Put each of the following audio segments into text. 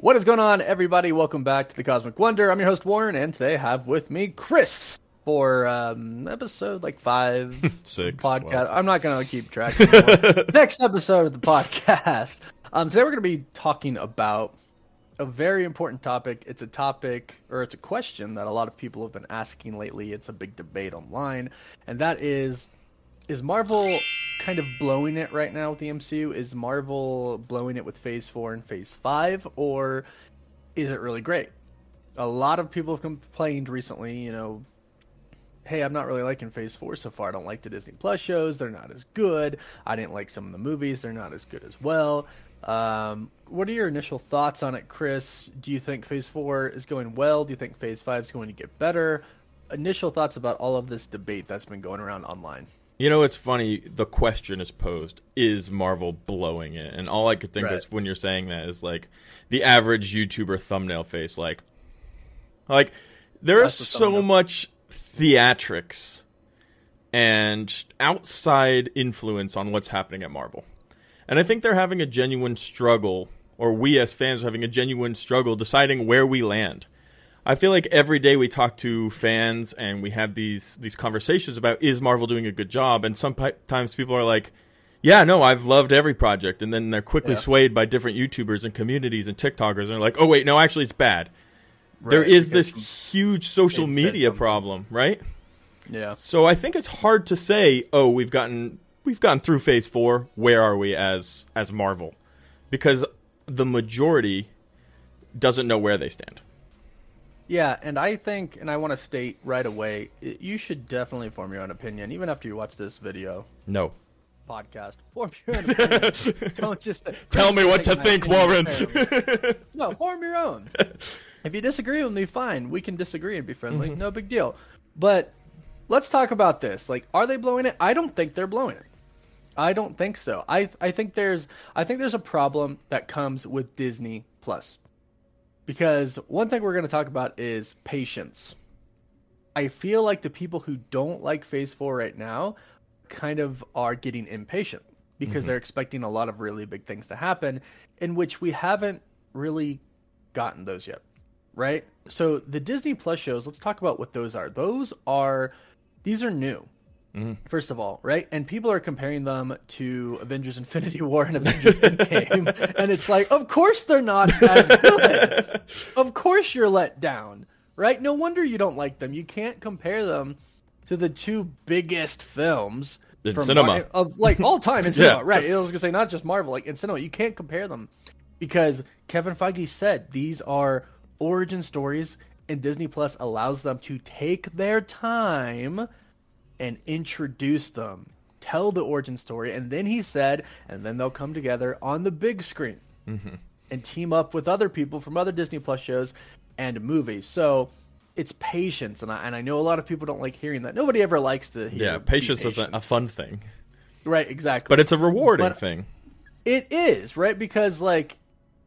What is going on, everybody? Welcome back to the Cosmic Wonder. I'm your host Warren, and today I have with me Chris for um, episode like five Six, podcast. 12. I'm not gonna keep track. Next episode of the podcast. Um, today we're gonna be talking about a very important topic. It's a topic or it's a question that a lot of people have been asking lately. It's a big debate online, and that is is Marvel kind of blowing it right now with the MCU? Is Marvel blowing it with Phase 4 and Phase 5 or is it really great? A lot of people have complained recently, you know, hey, I'm not really liking Phase 4 so far. I don't like the Disney Plus shows. They're not as good. I didn't like some of the movies. They're not as good as well. Um, what are your initial thoughts on it, Chris? Do you think Phase 4 is going well? Do you think Phase 5 is going to get better? Initial thoughts about all of this debate that's been going around online. You know, it's funny. The question is posed: Is Marvel blowing it? And all I could think Right. is when you're saying that is like the average YouTuber thumbnail face, like, like there is That's the so much theatrics and outside influence on what's happening at Marvel, and I think they're having a genuine struggle, or we as fans are having a genuine struggle deciding where we land. I feel like every day we talk to fans and we have these these conversations about is Marvel doing a good job, and sometimes people are like, "Yeah, no, I've loved every project," and then they're quickly Yeah. swayed by different YouTubers and communities and TikTokers, and they're like, "Oh wait, no, actually, it's bad." there Right, is because- this huge social media problem, right? Yeah. So I think it's hard to say, "Oh, we've gotten we've gotten through Phase Four. Where are we as as Marvel?" Because the majority doesn't know where they stand. Yeah, and I think, and I want to state right away, i- you should definitely form your own opinion, even after you watch this video No. podcast. Form your own opinion. Don't just Tell me what to think, Warren. no, form your own. If you disagree with me, fine. We can disagree and be friendly. Mm-hmm. No big deal. But let's talk about this. Like, are they blowing it? I don't think they're blowing it. I don't think so. I I think there's I think there's a problem that comes with Disney Plus. Because one thing we're going to talk about is patience. I feel like the people who don't like Phase 4 right now kind of are getting impatient because mm-hmm. they're expecting a lot of really big things to happen in which we haven't really gotten those yet. Right? So the Disney Plus shows, let's talk about what those are. Those are these are new. Mm-hmm. First of all, right? And people are comparing them to Avengers Infinity War and Avengers Endgame. and it's like, of course they're not as good. of course you're let down, right? No wonder you don't like them. You can't compare them to the two biggest films In from cinema. Mar- of like all time in cinema, Yeah. right? I was gonna say not just Marvel, like in cinema, you can't compare them because Kevin Feige said these are origin stories, and Disney Plus allows them to take their time and introduce them, tell the origin story, and then he said, and then they'll come together on the big screen and team up with other people from other Disney Plus shows and movies. So it's patience, and I, and I know a lot of people don't like hearing that. Nobody ever likes to hear. Yeah, patience patient. isn't a fun thing, right, exactly. but it's a rewarding But- thing. It is, right? Because like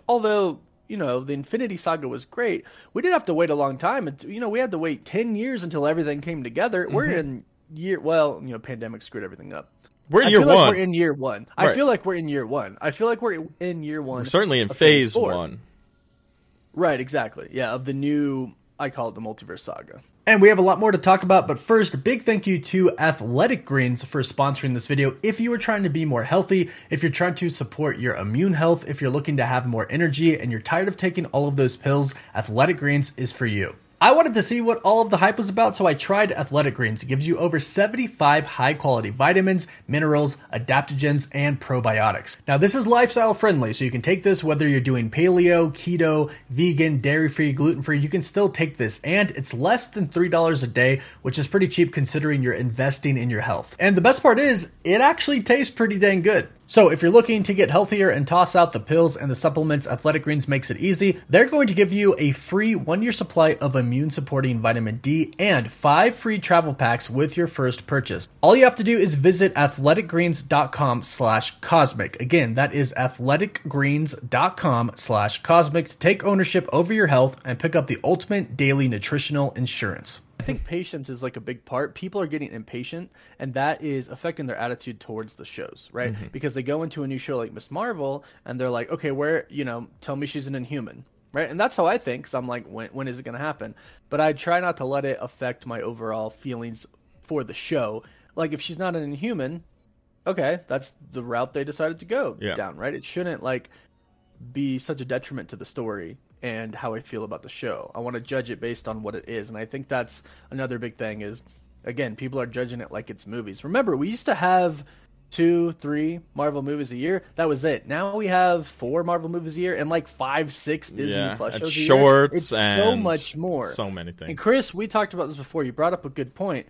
although, you know, the Infinity Saga was great, we did have to wait a long time. It's, you know, we had to wait 10 years until everything came together. We're Mm-hmm. in year well, you know, pandemic screwed everything up. We're in I year feel like one. we're in year 1. I feel like we're in year 1. I feel like we're in year 1. We're certainly in of phase one. Right, exactly. Yeah, of the new I call it the multiverse saga. And we have a lot more to talk about, but first, a big thank you to Athletic Greens for sponsoring this video. If you are trying to be more healthy, if you're trying to support your immune health, if you're looking to have more energy, and you're tired of taking all of those pills, Athletic Greens is for you. I wanted to see what all of the hype was about, so I tried Athletic Greens. It gives you over 75 high quality vitamins, minerals, adaptogens, and probiotics. Now, this is lifestyle friendly, so you can take this whether you're doing paleo, keto, vegan, dairy free, gluten free, you can still take this. And it's less than $3 a day, which is pretty cheap considering you're investing in your health. And the best part is, it actually tastes pretty dang good. So if you're looking to get healthier and toss out the pills and the supplements, Athletic Greens makes it easy. They're going to give you a free one-year supply of immune supporting vitamin D and five free travel packs with your first purchase. All you have to do is visit athleticgreens.com slash cosmic. Again, that is athleticgreens.com slash cosmic to take ownership over your health and pick up the ultimate daily nutritional insurance. I think patience is like a big part. People are getting impatient, and that is affecting their attitude towards the shows, right? Mm-hmm. Because they go into a new show like Miss Marvel, and they're like, okay, where, you know, tell me she's an inhuman. right? And that's how I think. Cause I'm like, when when is it going to happen? But I try not to let it affect my overall feelings for the show. Like if she's not an Inhuman, okay, that's the route they decided to go Yeah. down, right? It shouldn't like be such a detriment to the story and how I feel about the show. I want to judge it based on what it is, and I think that's another big thing is again, people are judging it like it's movies. Remember, we used to have two, three Marvel movies a year. That was it. Now we have four Marvel movies a year and like five, six Disney yeah, Plus shows a year. shorts It's and so much more. So many things. And. Chris, we talked about this before. You brought up a good point.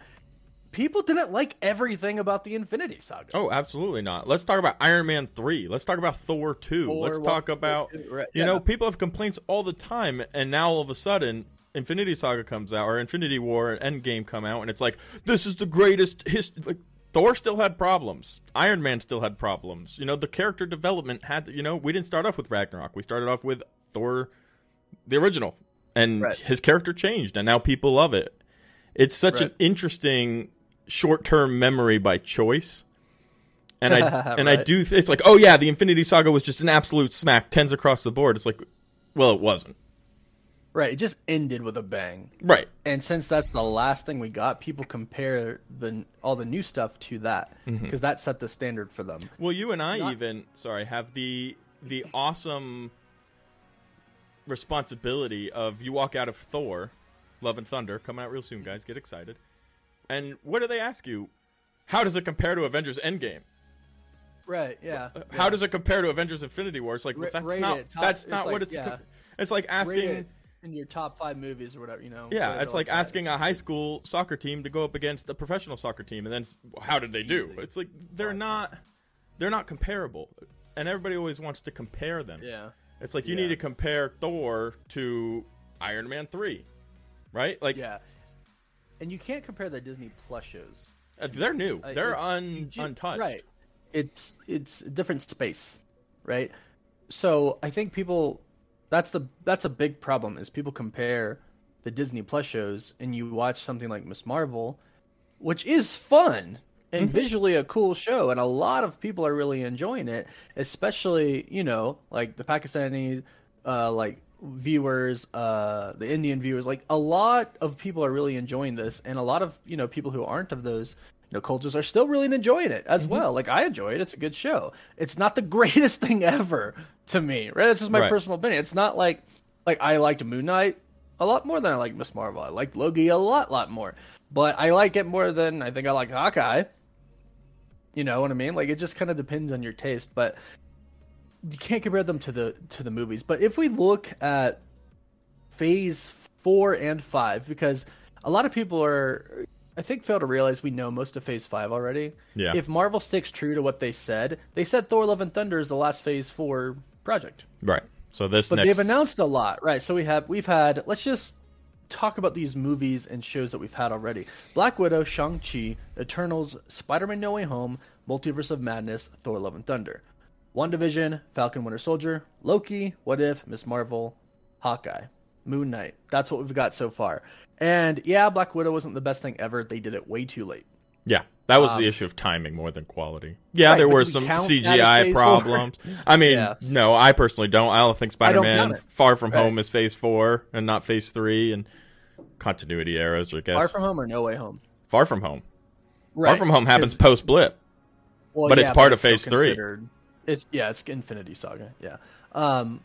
People didn't like everything about the Infinity Saga. Oh, absolutely not. Let's talk about Iron Man 3. Let's talk about Thor 2. Thor, Let's what- talk about, right, you yeah. know, people have complaints all the time, and now all of a sudden, Infinity Saga comes out, or Infinity War and Endgame come out, and it's like, this is the greatest history. Like, Thor still had problems. Iron Man still had problems. You know, the character development had, you know, we didn't start off with Ragnarok. We started off with Thor, the original, and Right. his character changed, and now people love it. It's such an interesting short-term memory by choice. And I and I do th- it's like, "Oh yeah, the Infinity Saga was just an absolute smack, tens across the board." It's like, well, it wasn't. Right, it just ended with a bang. Right. And since that's the last thing we got, people compare the all the new stuff to that Mm-hmm. because that set the standard for them. Well, you and I Not- even, sorry, have the the awesome responsibility of you walk out of Thor, Love and Thunder, coming out real soon, guys. Get excited. And what do they ask you? How does it compare to Avengers Endgame? Right. Yeah. Uh, how does it compare to Avengers Infinity War? It's like that's not it, top- that's not what like- it's. yeah. It's like asking. it in your top five movies or whatever? You know. Yeah, it's like asking a high school soccer team to go up against a professional soccer team, and then how did they do? It's like they're not, they're not comparable, and everybody always wants to compare them. Yeah. It's like you Yeah. need to compare Thor to Iron Man three, right? Like Yeah. And you can't compare the Disney Plus shows. uh, they're new, Uh, they're it- un, you untouched. Right. It's it's a different space, right? So I think people that's the that's a big problem is people compare the Disney Plus shows and you watch something like Miss Marvel, which is fun and Mm-hmm. visually a cool show and a lot of people are really enjoying it, especially, you know, like the Pakistani uh like viewers, uh the Indian viewers, like a lot of people are really enjoying this and a lot of, you know, people who aren't of those you know, cultures are still really enjoying it as well. Like I enjoy it; it's a good show. It's not the greatest thing ever to me, right? That's just my Right. personal opinion. It's not like like I liked Moon Knight a lot more than I like Miss Marvel. I liked Loki a lot, lot more, but I like it more than I think I like Hawkeye. You know what I mean? Like it just kind of depends on your taste, but you can't compare them to the to the movies. But if we look at phase four and five, because a lot of people are, I think, fail to realize we know most of phase five already. Yeah. If Marvel sticks true to what they said, they said Thor: Love and Thunder is the last phase four project. Right. So this But next, they've announced a lot, right? So we have we've had. Let's just talk about these movies and shows that we've had already: Black Widow, Shang Chi, Eternals, Spider-Man: No Way Home, Multiverse of Madness, Thor: Love and Thunder, WandaVision, Falcon: Winter Soldier, Loki, What If, Miss Marvel, Hawkeye, Moon Knight. That's what we've got so far. And yeah, Black Widow wasn't the best thing ever. They did it way too late. Yeah, that was the issue of timing more than quality. Yeah, Um, Right, there were some count that as CGI problems. I mean, Yeah. no, I personally don't. I don't think Spider-Man. Far From Right. Home is Phase Four and not Phase Three, and continuity errors. I guess Far from Home or No Way Home. Far From Home. Far From Home happens post Blip. Well, But it's yeah, part of Phase three. It's yeah, it's Infinity Saga. Yeah. Um,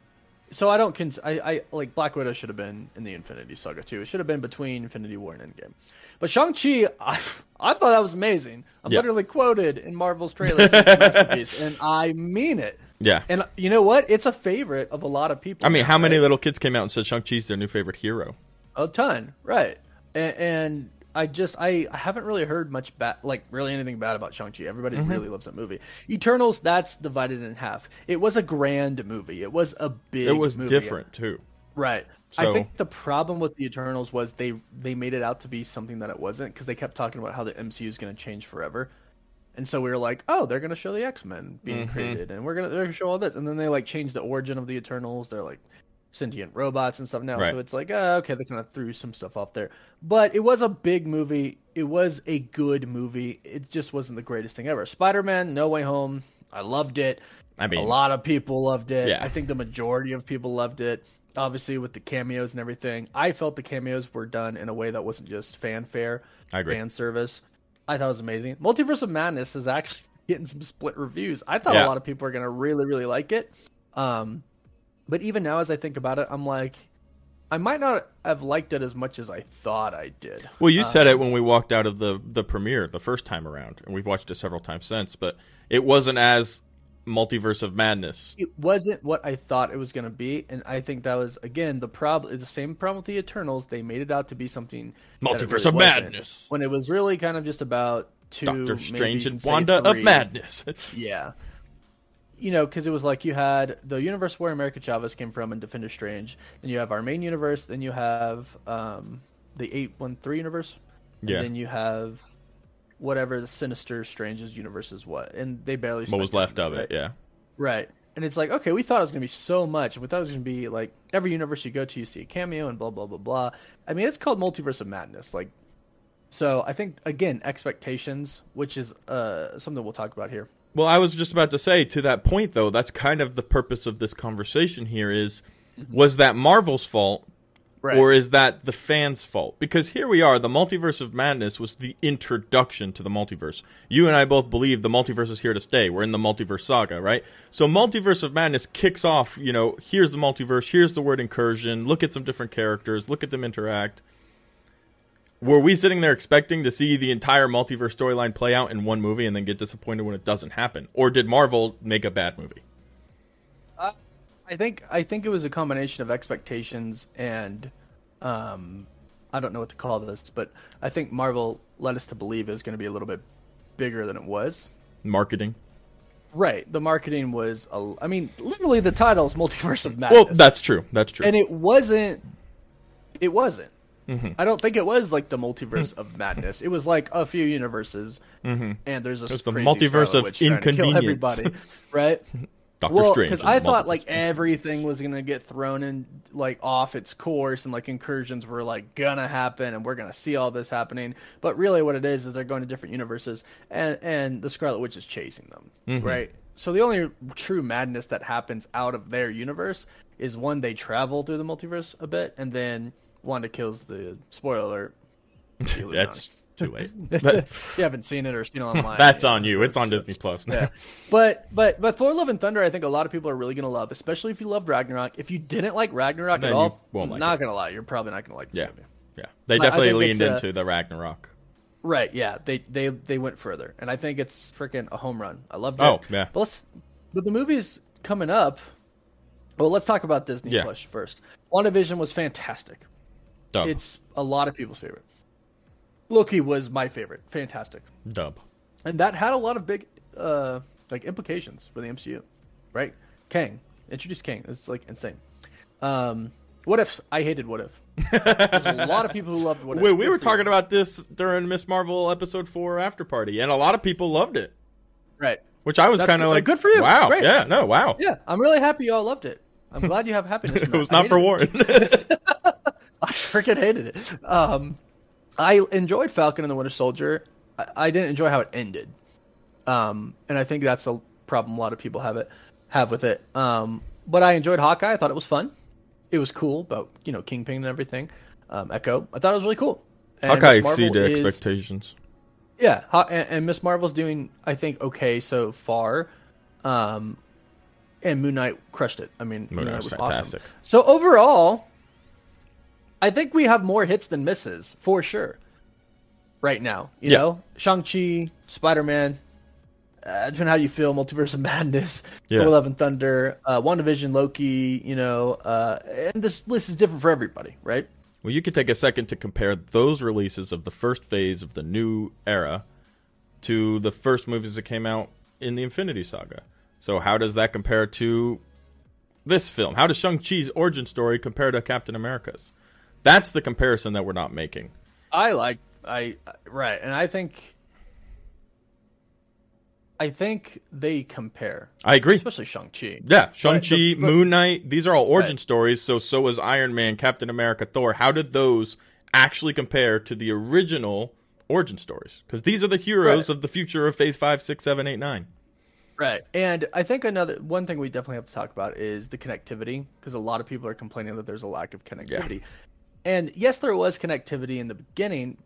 so I don't cons- I, I like Black Widow should have been in the Infinity Saga too. It should have been between Infinity War and Endgame. But Shang Chi, I, I thought that was amazing. I'm Yeah. literally quoted in Marvel's trailer, it's a masterpiece, and I mean it. Yeah. And you know what? It's a favorite of a lot of people. I mean, now, how many right? little kids came out and said Shang-Chi's their new favorite hero? A ton, right? And, and I just I, I haven't really heard much bad, like really anything bad about Shang Chi. Everybody Mm-hmm. really loves that movie. Eternals, that's divided in half. It was a grand movie. It was a big. It was movie. different too. right? So- I think the problem with the Eternals was they they made it out to be something that it wasn't because they kept talking about how the MCU is going to change forever. And so we were like, oh, they're gonna show the X Men being Mm-hmm. created, and we're gonna they're gonna show all this, and then they like change the origin of the Eternals. They're like sentient robots and stuff now, Right. so it's like, uh, okay, they kind of threw some stuff off there. But it was a big movie. It was a good movie. It just wasn't the greatest thing ever. Spider Man, No Way Home, I loved it. I mean, a lot of people loved it. Yeah. I think the majority of people loved it. obviously with the cameos and everything. I felt the cameos were done in a way that wasn't just fanfare, I agree. fan service. I thought it was amazing. Multiverse of Madness is actually getting some split reviews. I thought Yeah. a lot of people are gonna really, really like it. Um, but even now, as I think about it, I'm like, I might not have liked it as much as I thought I did. Well, you uh, said it when we walked out of the the premiere the first time around, and we've watched it several times since. But it wasn't as multiverse of madness. it wasn't what I thought it was going to be, and I think that was again the problem. The same problem with the Eternals. They made it out to be something Multiverse really of Madness. when it was really kind of just about two. Doctor Strange and Wanda of. Madness. Yeah, you know, because it was like you had the universe where America Chavez came from and Defender Strange, then you have our main universe, then you have um, the eight one three universe, Yeah. and then you have whatever the Sinister Strange's universe is what, and they barely what was left of it? right? Yeah. Right. And it's like, okay, we thought it was going to be so much. We thought it was going to be like every universe you go to, you see a cameo and blah, blah, blah, blah. I mean, it's called Multiverse of Madness. Like, so I think, again, expectations, which is uh, something we'll talk about here. Well, I was just about to say to that point though, that's kind of the purpose of this conversation here is was that Marvel's fault Right. or is that the fans' fault? Because here we are, the multiverse of madness was the introduction to the multiverse. You and I both believe the multiverse is here to stay. We're in the multiverse saga, right? So multiverse of madness kicks off, you know, here's the multiverse, here's the word incursion, look at some different characters, look at them interact. Were we sitting there expecting to see the entire multiverse storyline play out in one movie and then get disappointed when it doesn't happen? Or did Marvel make a bad movie? I think I think it was a combination of expectations and um, I don't know what to call this, but I think Marvel led us to believe it was going to be a little bit bigger than it was. Marketing? Right. The marketing was, a, I mean, literally the title is Multiverse of Madness. Well, that's true. That's true. and it wasn't it wasn't Mm-hmm. i don't think it was like the multiverse of madness it was like a few universes and there's a the multiverse Scarlet of inconvenience. everybody right Doctor well Strange. because i thought like everything was gonna get thrown in like off its course and like incursions were like gonna happen and we're gonna see all this happening but really what it is is they're going to different universes and and the scarlet witch is chasing them Mm-hmm. right so the only true madness that happens out of their universe is one they travel through the multiverse a bit and then wanda kills the spoiler alert. That's too late. You haven't seen it or seen it online that's on you. It's on Disney Plus now. Yeah. But but but Thor: Love and Thunder, I think a lot of people are really gonna love, especially if you loved Ragnarok. If you didn't like Ragnarok Then at all, won't like not gonna lie, you're probably not gonna like this Yeah. movie. Yeah. They definitely leaned uh, into the Ragnarok. Right? Yeah. They they they went further, and I think it's freaking a home run. I loved it. Oh, yeah. But let's but the movies coming up. Well, let's talk about Disney Yeah. Plus first. WandaVision was fantastic. Dub. It's a lot of people's favorite. Loki was my favorite. Fantastic. Dub. and that had a lot of big uh like implications for the MCU, right? Kang introduced Kang. It's like insane. Um, what ifs? I hated what if. There's a lot of people who loved what if. We, we were talking about this during Miss Marvel episode 4 after party, and a lot of people loved it, right. which I was kind of like, good for you. Wow. Great. Yeah, no, wow. Yeah, I'm really happy you all loved it. I'm glad you have happiness. it was not for. Warren. I freaking hated it. Um, I enjoyed Falcon and the Winter Soldier. I, I didn't enjoy how it ended. Um, and I think that's a problem a lot of people have it have with it. Um, but I enjoyed Hawkeye. I thought it was fun. It was cool about you know Kingpin and everything. Um, Echo. I thought it was really cool. And Hawkeye exceeded is- expectations. Yeah, and, and Miss Marvel's doing I think okay so far. Um, and Moon Knight crushed it. I mean, Moon Knight was was awesome. fantastic. So overall, I think we have more hits than misses for sure. Right now, you Yeah. know, Shang Chi, Spider Man. Uh, depending on how you feel, Multiverse of Madness, Yeah. Thor: Love and Thunder, uh, WandaVision, Loki. You know, uh, and this list is different for everybody, right? Well, you could take a second to compare those releases of the first phase of the new era to the first movies that came out in the Infinity Saga. So, how does that compare to this film? How does Shang-Chi's origin story compare to Captain America's? That's the comparison that we're not making. I like I right, and I think I think they compare, I agree. especially Shang Chi. Yeah, Shang-Chi, Moon Knight, these are all origin Right. stories. So, so was Iron Man, Captain America, Thor. How did those actually compare to the original origin stories? Because these are the heroes Right. of the future of Phase 5, 6, 7, 8, 9. Right. And I think another one thing we definitely have to talk about is the connectivity because a lot of people are complaining that there's a lack of connectivity. And yes, there was connectivity in the beginning,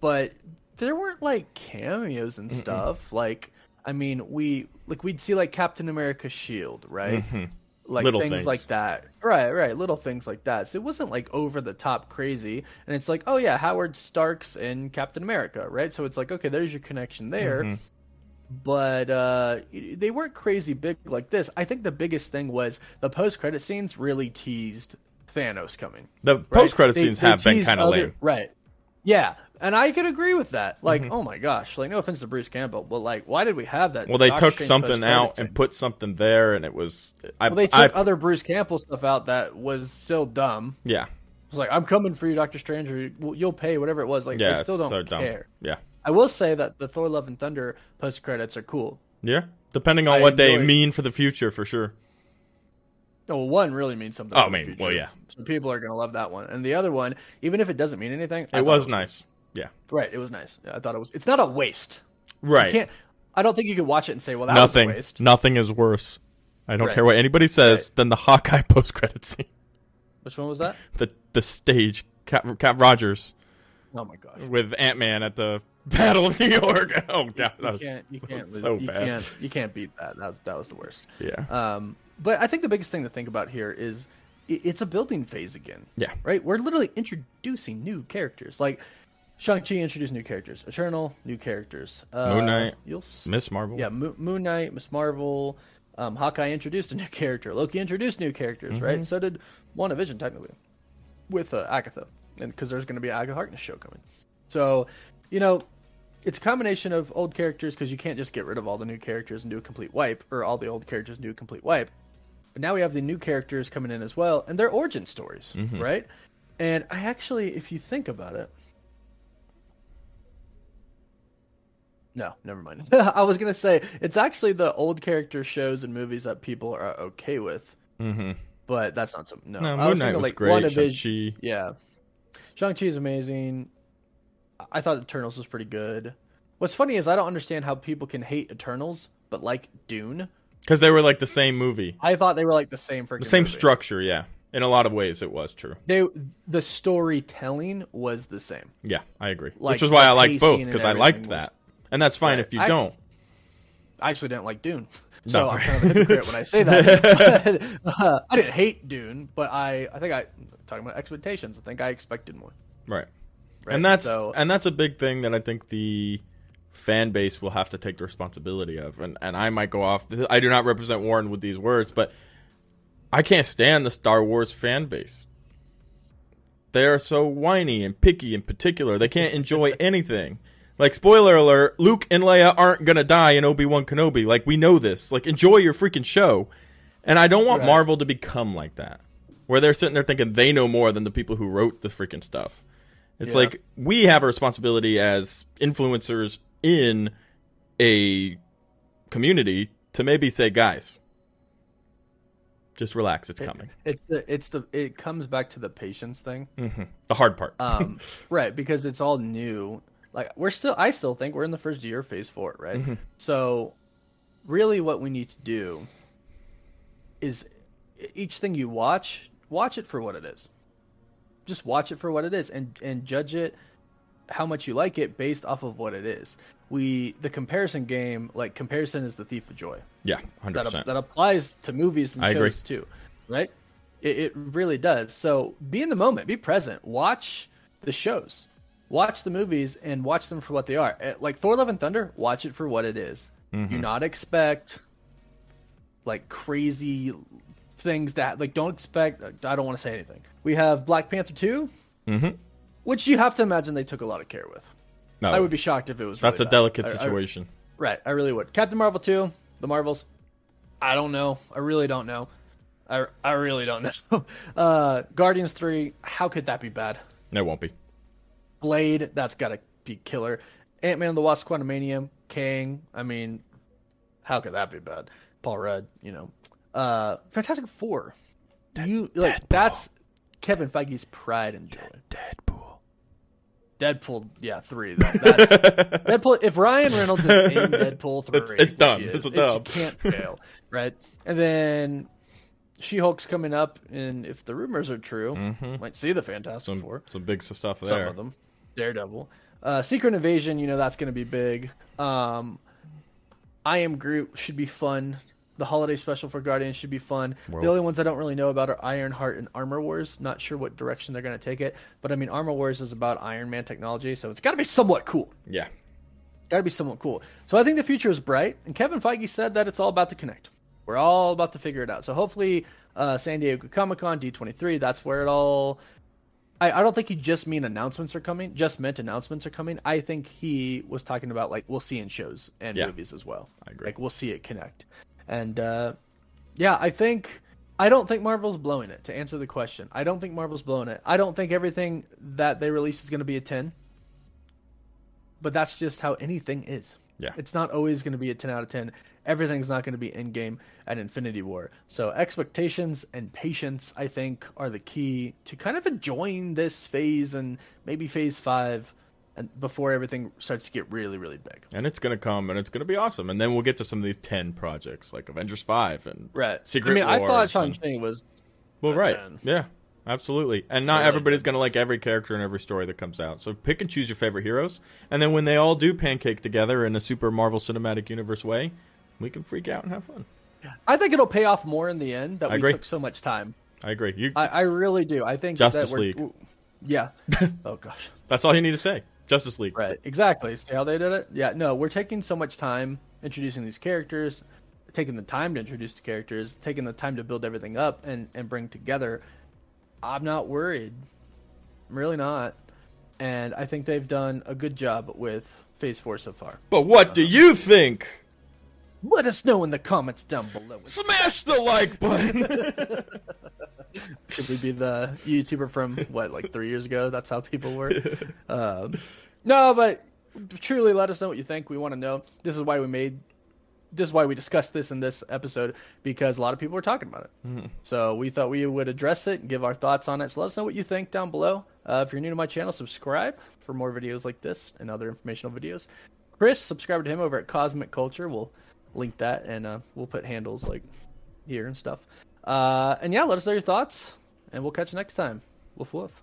but there weren't like cameos and stuff. Like, I mean, we like we'd see like Captain America's shield, right? Like Little things, things. like that. Right, right, little things like that. So it wasn't like over the top crazy. And it's like, oh yeah, Howard Stark's in Captain America, right? So it's like, okay, there's your connection there but uh, they weren't crazy big like this. I think the biggest thing was the post credit scenes really teased Thanos coming. The right? post credit scenes they have been kind of lame. right? Yeah, and I could agree with that. Like, Mm-hmm. oh my gosh, like no offense to Bruce Campbell, but like, why did we have that? Well, they Doctor took Strange something out scene? and put something there, and it was. I, Well, they took I, other Bruce Campbell stuff out that was still dumb. yeah, It's like I'm coming for you, Doctor Strange, or you'll pay whatever it was. Like, yeah, I still don't so care. Yeah, I will say that the Thor: Love and Thunder post credits are cool. yeah. Depending on I what they mean for the future, for sure. Well, one really means something. Oh, I mean, well, yeah. So people are gonna love that one, and the other one, even if it doesn't mean anything, I It thought was nice. Yeah, right. It was nice. Yeah, I thought it was. It's not a waste. right. You can't. I don't think you could watch it and say, "Well, that Nothing. was a waste." Nothing is worse. I don't Right. care what anybody says Right. than the Hawkeye post credit scene. Which one was that? The the stage Cap, Cap Rogers Oh my gosh. with Ant Man at the Battle of New York. Oh god, that You was, can't. You that can't. was so you bad. can't. You can't beat that. That was that was the worst. Yeah. Um, but I think the biggest thing to think about here is i- it's a building phase again. Yeah. Right? We're literally introducing new characters. Like Shang-Chi introduced new characters. Eternal, new characters. Uh, Moon Knight, You'll Miss Marvel. Yeah, Mo- Moon Knight, Miss Marvel, um, Hawkeye introduced a new character. Loki introduced new characters, Mm-hmm. right? So did WandaVision, technically, with uh, Agatha. And because there's going to be an Agatha Harkness show coming. So, you know, it's a combination of old characters because you can't just get rid of all the new characters and do a complete wipe, or all the old characters and do a complete wipe. But now we have the new characters coming in as well, and their origin stories, Mm-hmm. right? And I actually, if you think about it, no, never mind. I was gonna say it's actually the old character shows and movies that people are okay with, Mm-hmm. but that's not some. No, No, I Moon was Knight thinking was like great. WandaVision. Shang-Chi. Yeah, Shang Chi is amazing. I thought Eternals was pretty good. What's funny is I don't understand how people can hate Eternals but like Dune. Because they were like the same movie, I thought they were like the same freaking the same movie. structure. Yeah, in a lot of ways, it was true. They the storytelling was the same. Yeah, I agree. Like, Which is why I like both because I liked was- that, and that's fine Right. if you I- don't. I actually didn't like Dune, so No. I'm kind of a hypocrite when I say that. But, uh, I didn't hate Dune, but I I think I talking about expectations. I think I expected more. Right. Right? And that's So- and that's a big thing that I think the fan base will have to take the responsibility of. And and I might go off. I do not represent Warren with these words, but I can't stand the Star Wars fan base. They are so whiny and picky in particular. They can't enjoy anything. Like spoiler alert, Luke and Leia aren't gonna die in Obi Wan Kenobi. Like we know this. Like enjoy your freaking show. And I don't want Right. Marvel to become like that, where they're sitting there thinking they know more than the people who wrote the freaking stuff. It's Yeah. like we have a responsibility as influencers in a community to maybe say, guys, just relax, it's coming. It's the it's the it comes back to the patience thing. The hard part. um, right because it's all new like we're still i still think we're in the first year of phase four right Mm-hmm. so really what we need to do is each thing you watch watch it for what it is just watch it for what it is and and judge it how much you like it based off of what it is we the comparison game like comparison is the thief of joy yeah, hundred that, percent. that applies to movies and I agree. shows too, right? It, it really does. So be in the moment, be present, watch the shows, watch the movies, and watch them for what they are. Eh, Like Thor: Love and Thunder, watch it for what it is. Mm-hmm. Do not expect like crazy things that like don't expect. I don't want to say anything. We have Black Panther 2 Mhm. Which you have to imagine they took a lot of care with. No, I would be shocked if it was. that's really a bad. delicate I- I- situation. Right, I really would. Captain Marvel 2, the Marvels. I don't know. I really don't know. I, I really don't know. Uh, Guardians 3, how could that be bad? No, it won't be. Blade, that's got to be killer. Ant Man and the Wasp Quantumania, Kang, I mean, how could that be bad? Paul Rudd, you know. Uh, Fantastic Four. You like that's Kevin Feige's pride and joy. Deadpool. Deadpool, yeah, three. That, that's Deadpool. If Ryan Reynolds is in Deadpool three, It's- it's done. he It's a dub. You can't fail, right? And then She Hulk's coming up, and if the rumors are true, might see the Fantastic Some, Four. some big stuff there. Some of them. Daredevil. Uh, Secret Invasion, you know that's going to be big. Um, I Am Groot should be fun. The holiday special for Guardians should be fun. The only ones I don't really know about are Ironheart and Armor Wars. Not sure what direction they're going to take it, but I mean Armor Wars is about Iron Man technology, so it's got to be somewhat cool. Yeah. Got to be somewhat cool. So I think the future is bright, and Kevin Feige said that it's all about to connect. We're all about to figure it out. So hopefully, uh, San Diego Comic Con D23, that's where it all. I, I don't think he just mean announcements are coming. Just meant announcements are coming. I think he was talking about like we'll see in shows and Yeah. movies as well. I agree. Like we'll see it connect, and uh, yeah, I think I don't think Marvel's blowing it. To answer the question, I don't think Marvel's blowing it. I don't think everything that they release is going to be a ten. But that's just how anything is. Yeah. It's not always going to be a 10 out of 10. Everything's not going to be Endgame at Infinity War. So expectations and patience, I think, are the key to kind of enjoying this phase and maybe phase five, before everything starts to get really, really big. And it's gonna come, and it's gonna be awesome. And then we'll get to some of these ten projects, like Avengers Five and Right. Secret I mean, I thought Wars Shang Chi was Well, right. 10. Yeah, absolutely. And not Really everybody's going to like every character and every story that comes out. So pick and choose your favorite heroes. And then when they all do pancake together in a super Marvel Cinematic Universe way, we can freak out and have fun. I think it'll pay off more in the end that I we agree. took so much time. I agree. You, I, I really do. I think Justice that we're, League. Yeah. oh gosh. that's all you need to say. Justice League. Right, exactly. See how they did it? Yeah, no, we're taking so much time introducing these characters, taking the time to introduce the characters, taking the time to build everything up and, and bring together. I'm not worried. I'm really not. And I think they've done a good job with Phase 4 so far. But what do you think? Let us know in the comments down below. Smash the like button. Should we be the YouTuber from what, like three years ago? That's how people were. um, no, but truly, let us know what you think. We want to know. This is why we made. This is why we discussed this in this episode because a lot of people were talking about it. So we thought we would address it and give our thoughts on it. So let us know what you think down below. Uh, if you're new to my channel, subscribe for more videos like this and other informational videos. Chris, subscribe to him over at Cosmic Culture. We'll link that and uh, we'll put handles like here and stuff. Uh, and yeah, let us know your thoughts, and we'll catch you next time. Woof woof.